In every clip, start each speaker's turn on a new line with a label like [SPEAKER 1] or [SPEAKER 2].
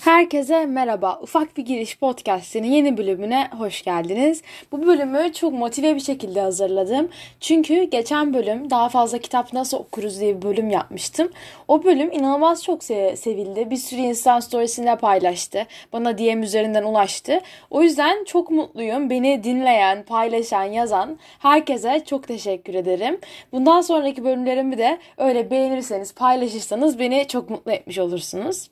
[SPEAKER 1] Herkese merhaba. Ufak bir giriş podcast'inin yeni bölümüne hoş geldiniz. Bu bölümü çok motive bir şekilde hazırladım. Çünkü geçen bölüm daha fazla kitap nasıl okuruz diye bir bölüm yapmıştım. O bölüm inanılmaz çok sevildi. Bir sürü insan storiesinde paylaştı. Bana DM üzerinden ulaştı. O yüzden çok mutluyum. Beni dinleyen, paylaşan, yazan herkese çok teşekkür ederim. Bundan sonraki bölümlerimi de öyle beğenirseniz, paylaşırsanız beni çok mutlu etmiş olursunuz.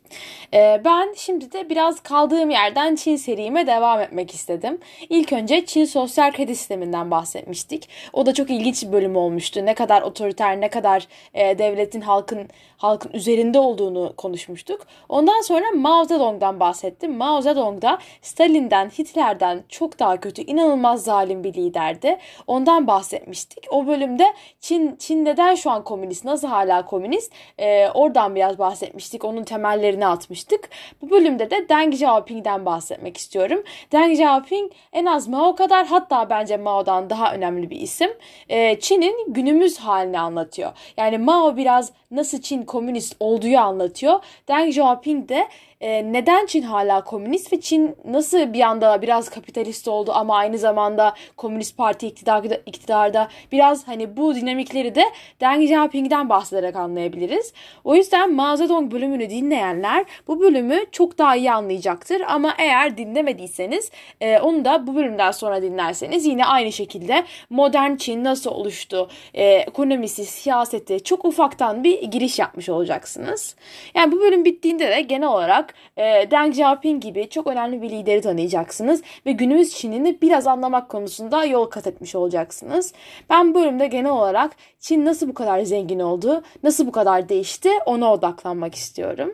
[SPEAKER 1] Ee, ben şimdi de biraz kaldığım yerden Çin serime devam etmek istedim. İlk önce Çin sosyal kredi sisteminden bahsetmiştik. O da çok ilginç bir bölüm olmuştu. Ne kadar otoriter, ne kadar e, devletin halkın halkın üzerinde olduğunu konuşmuştuk. Ondan sonra Mao Zedong'dan bahsettim. Mao Zedong da Stalin'den, Hitler'den çok daha kötü, inanılmaz zalim bir liderdi. Ondan bahsetmiştik. O bölümde Çin Çin neden şu an komünist, nasıl hala komünist? E, oradan biraz bahsetmiştik. Onun temellerini atmıştık. Bu bölümde de Deng Xiaoping'den bahsetmek istiyorum. Deng Xiaoping en az Mao kadar hatta bence Mao'dan daha önemli bir isim. Ee, Çin'in günümüz halini anlatıyor. Yani Mao biraz nasıl Çin komünist olduğu anlatıyor. Deng Xiaoping de e, neden Çin hala komünist ve Çin nasıl bir anda biraz kapitalist oldu ama aynı zamanda Komünist Parti iktidarda, iktidarda biraz hani bu dinamikleri de Deng Xiaoping'den bahsederek anlayabiliriz. O yüzden Mao Zedong bölümünü dinleyenler bu bölümü çok daha iyi anlayacaktır ama eğer dinlemediyseniz e, onu da bu bölümden sonra dinlerseniz yine aynı şekilde modern Çin nasıl oluştu, e, ekonomisi, siyaseti çok ufaktan bir giriş yapmış olacaksınız. Yani bu bölüm bittiğinde de genel olarak e, Deng Xiaoping gibi çok önemli bir lideri tanıyacaksınız ve günümüz Çin'ini biraz anlamak konusunda yol kat etmiş olacaksınız. Ben bu bölümde genel olarak Çin nasıl bu kadar zengin oldu, nasıl bu kadar değişti ona odaklanmak istiyorum.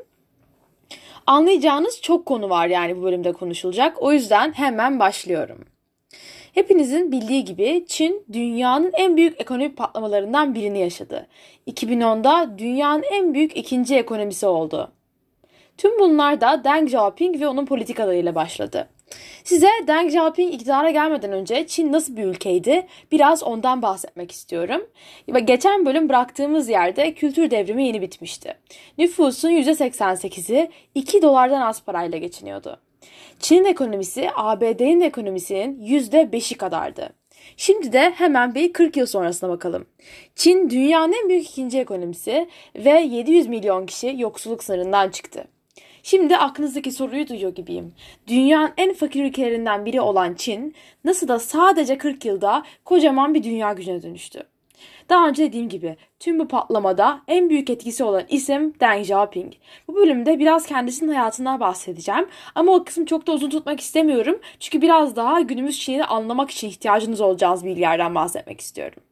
[SPEAKER 1] Anlayacağınız çok konu var yani bu bölümde konuşulacak. O yüzden hemen başlıyorum. Hepinizin bildiği gibi Çin dünyanın en büyük ekonomik patlamalarından birini yaşadı. 2010'da dünyanın en büyük ikinci ekonomisi oldu. Tüm bunlar da Deng Xiaoping ve onun politikalarıyla başladı. Size Deng Xiaoping iktidara gelmeden önce Çin nasıl bir ülkeydi biraz ondan bahsetmek istiyorum. Geçen bölüm bıraktığımız yerde kültür devrimi yeni bitmişti. Nüfusun %88'i 2 dolardan az parayla geçiniyordu. Çin'in ekonomisi ABD'nin ekonomisinin %5'i kadardı. Şimdi de hemen bir 40 yıl sonrasına bakalım. Çin dünyanın en büyük ikinci ekonomisi ve 700 milyon kişi yoksulluk sınırından çıktı. Şimdi aklınızdaki soruyu duyuyor gibiyim. Dünyanın en fakir ülkelerinden biri olan Çin nasıl da sadece 40 yılda kocaman bir dünya gücüne dönüştü. Daha önce dediğim gibi tüm bu patlamada en büyük etkisi olan isim Deng Xiaoping. Bu bölümde biraz kendisinin hayatından bahsedeceğim ama o kısmı çok da uzun tutmak istemiyorum. Çünkü biraz daha günümüz Çin'i anlamak için ihtiyacınız olacağınız bilgilerden bahsetmek istiyorum.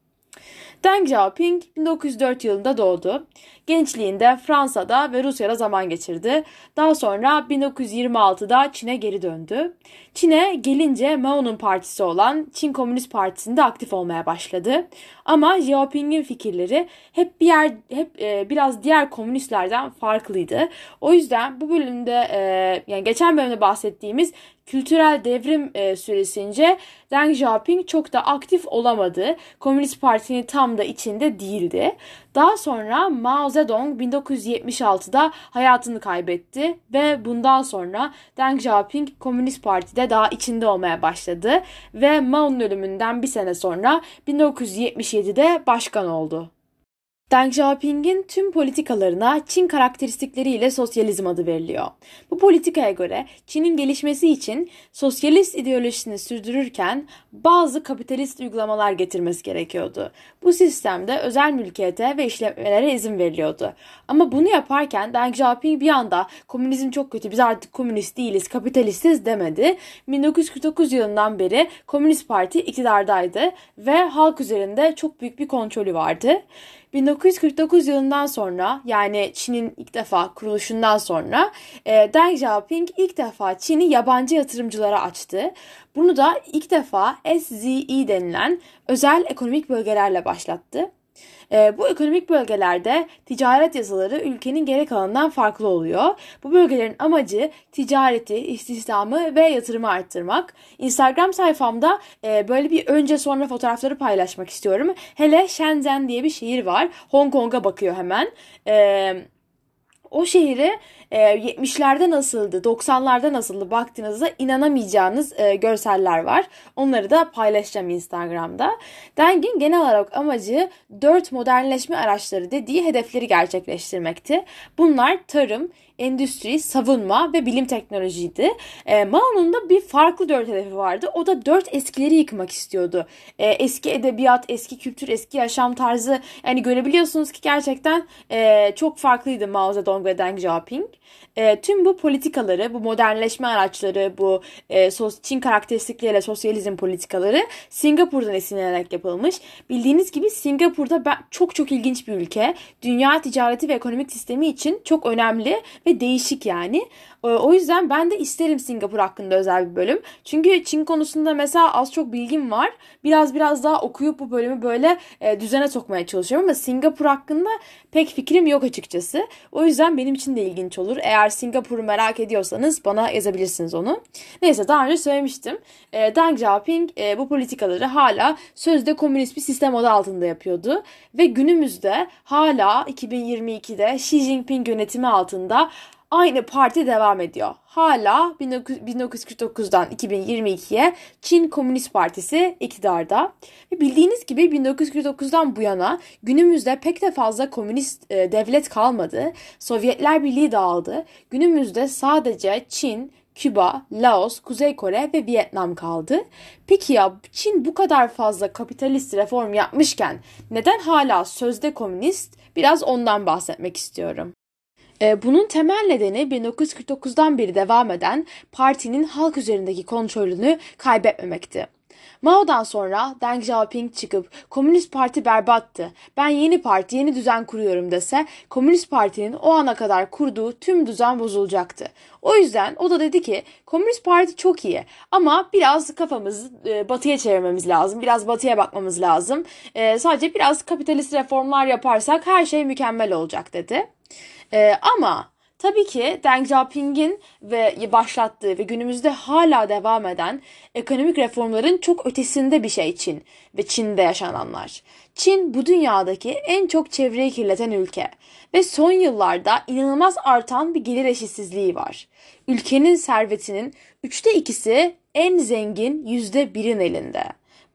[SPEAKER 1] Deng Xiaoping 1904 yılında doğdu. Gençliğinde Fransa'da ve Rusya'da zaman geçirdi. Daha sonra 1926'da Çin'e geri döndü. Çin'e gelince Mao'nun partisi olan Çin Komünist Partisi'nde aktif olmaya başladı. Ama Xiaoping'in fikirleri hep bir yer hep e, biraz diğer komünistlerden farklıydı. O yüzden bu bölümde e, yani geçen bölümde bahsettiğimiz kültürel devrim e, süresince Deng Xiaoping çok da aktif olamadı. Komünist Parti'nin tam da içinde değildi. Daha sonra Mao Zedong 1976'da hayatını kaybetti ve bundan sonra Deng Xiaoping Komünist Parti'de daha içinde olmaya başladı ve Mao'nun ölümünden bir sene sonra 1977'de başkan oldu. Deng Xiaoping'in tüm politikalarına Çin karakteristikleriyle sosyalizm adı veriliyor. Bu politikaya göre Çin'in gelişmesi için sosyalist ideolojisini sürdürürken bazı kapitalist uygulamalar getirmesi gerekiyordu. Bu sistemde özel mülkiyete ve işletmelere izin veriliyordu. Ama bunu yaparken Deng Xiaoping bir anda komünizm çok kötü biz artık komünist değiliz kapitalistiz demedi. 1949 yılından beri Komünist Parti iktidardaydı ve halk üzerinde çok büyük bir kontrolü vardı. 1949 yılından sonra yani Çin'in ilk defa kuruluşundan sonra e, Deng Xiaoping ilk defa Çin'i yabancı yatırımcılara açtı. Bunu da ilk defa SZE denilen özel ekonomik bölgelerle başlattı. E, bu ekonomik bölgelerde ticaret yasaları ülkenin geri kalanından farklı oluyor. Bu bölgelerin amacı ticareti, istihdamı ve yatırımı arttırmak. Instagram sayfamda e, böyle bir önce sonra fotoğrafları paylaşmak istiyorum. Hele Shenzhen diye bir şehir var. Hong Kong'a bakıyor hemen. Eee o şehri e, 70'lerde nasıldı, 90'larda nasıldı baktığınızda inanamayacağınız e, görseller var. Onları da paylaşacağım Instagram'da. Dengin genel olarak amacı 4 modernleşme araçları dediği hedefleri gerçekleştirmekti. Bunlar tarım, endüstri, savunma ve bilim teknolojiydi. E, Mao'nun da bir farklı dört hedefi vardı. O da dört eskileri yıkmak istiyordu. E, eski edebiyat, eski kültür, eski yaşam tarzı. Yani görebiliyorsunuz ki gerçekten e, çok farklıydı Mao Zedong ve Deng Xiaoping. E, tüm bu politikaları, bu modernleşme araçları, bu e, Çin karakteristikleriyle sosyalizm politikaları Singapur'dan esinlenerek yapılmış. Bildiğiniz gibi Singapur'da ben, çok çok ilginç bir ülke. Dünya ticareti ve ekonomik sistemi için çok önemli ve değişik yani. E, o yüzden ben de isterim Singapur hakkında özel bir bölüm. Çünkü Çin konusunda mesela az çok bilgim var. Biraz biraz daha okuyup bu bölümü böyle e, düzene sokmaya çalışıyorum ama Singapur hakkında pek fikrim yok açıkçası. O yüzden benim için de ilginç olur. Eğer Singapur'u merak ediyorsanız bana yazabilirsiniz onu. Neyse daha önce söylemiştim. E, Deng Xiaoping e, bu politikaları hala sözde komünist bir sistem adı altında yapıyordu. Ve günümüzde hala 2022'de Xi Jinping yönetimi altında aynı parti devam ediyor. Hala 1949'dan 2022'ye Çin Komünist Partisi iktidarda. Ve bildiğiniz gibi 1949'dan bu yana günümüzde pek de fazla komünist e, devlet kalmadı. Sovyetler Birliği dağıldı. Günümüzde sadece Çin, Küba, Laos, Kuzey Kore ve Vietnam kaldı. Peki ya Çin bu kadar fazla kapitalist reform yapmışken neden hala sözde komünist? Biraz ondan bahsetmek istiyorum. Ee, bunun temel nedeni 1949'dan beri devam eden partinin halk üzerindeki kontrolünü kaybetmemekti. Mao'dan sonra Deng Xiaoping çıkıp Komünist Parti berbattı. Ben yeni parti, yeni düzen kuruyorum dese Komünist Parti'nin o ana kadar kurduğu tüm düzen bozulacaktı. O yüzden o da dedi ki Komünist Parti çok iyi ama biraz kafamızı e, batıya çevirmemiz lazım. Biraz batıya bakmamız lazım. E, sadece biraz kapitalist reformlar yaparsak her şey mükemmel olacak dedi. E, ama Tabii ki Deng Xiaoping'in ve başlattığı ve günümüzde hala devam eden ekonomik reformların çok ötesinde bir şey Çin ve Çin'de yaşananlar. Çin bu dünyadaki en çok çevreyi kirleten ülke ve son yıllarda inanılmaz artan bir gelir eşitsizliği var. Ülkenin servetinin üçte ikisi en zengin yüzde birin elinde.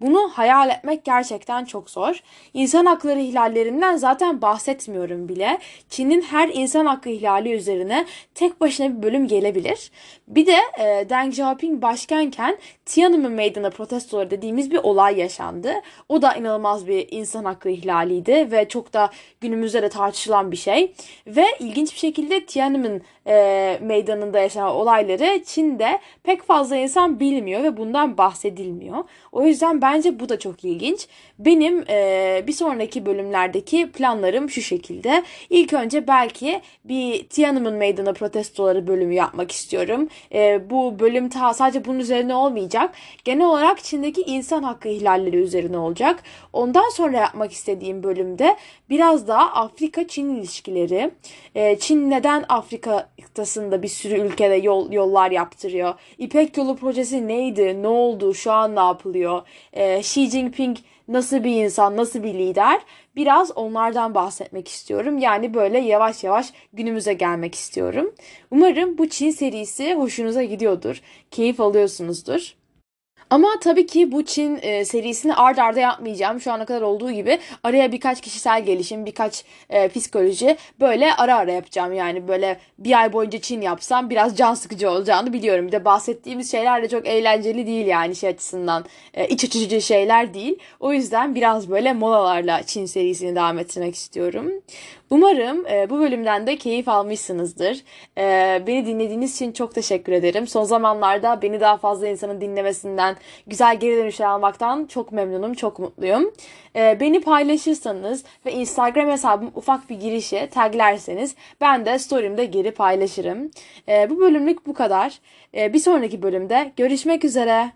[SPEAKER 1] Bunu hayal etmek gerçekten çok zor. İnsan hakları ihlallerinden zaten bahsetmiyorum bile. Çin'in her insan hakkı ihlali üzerine tek başına bir bölüm gelebilir. Bir de e, Deng Xiaoping başkenken Tiananmen Meydanı protestoları dediğimiz bir olay yaşandı. O da inanılmaz bir insan hakkı ihlaliydi ve çok da günümüzde de tartışılan bir şey. Ve ilginç bir şekilde Tiananmen e, meydanında yaşanan olayları Çin'de pek fazla insan bilmiyor ve bundan bahsedilmiyor. O yüzden bence bu da çok ilginç. Benim e, bir sonraki bölümlerdeki planlarım şu şekilde. İlk önce belki bir Tiananmen Meydanı protestoları bölümü yapmak istiyorum. E, bu bölüm ta sadece bunun üzerine olmayacak. Genel olarak Çin'deki insan hakkı ihlalleri üzerine olacak. Ondan sonra yapmak istediğim bölümde biraz daha Afrika-Çin ilişkileri. E, Çin neden Afrika kıtasında bir sürü ülkede yol yollar yaptırıyor? İpek Yolu projesi neydi? Ne oldu? Şu an ne yapılıyor? E, Xi Jinping nasıl bir insan, nasıl bir lider? Biraz onlardan bahsetmek istiyorum. Yani böyle yavaş yavaş günümüze gelmek istiyorum. Umarım bu Çin serisi hoşunuza gidiyordur. Keyif alıyorsunuzdur. Ama tabii ki bu Çin e, serisini ard arda yapmayacağım. Şu ana kadar olduğu gibi araya birkaç kişisel gelişim, birkaç e, psikoloji böyle ara ara yapacağım. Yani böyle bir ay boyunca Çin yapsam biraz can sıkıcı olacağını biliyorum. Bir de bahsettiğimiz şeyler de çok eğlenceli değil yani şey açısından. E, iç açıcı şeyler değil. O yüzden biraz böyle molalarla Çin serisini devam ettirmek istiyorum. Umarım e, bu bölümden de keyif almışsınızdır. E, beni dinlediğiniz için çok teşekkür ederim. Son zamanlarda beni daha fazla insanın dinlemesinden, güzel geri dönüşler almaktan çok memnunum, çok mutluyum. E, beni paylaşırsanız ve Instagram hesabım ufak bir girişe taglerseniz ben de story'imde geri paylaşırım. E, bu bölümlük bu kadar. E, bir sonraki bölümde görüşmek üzere.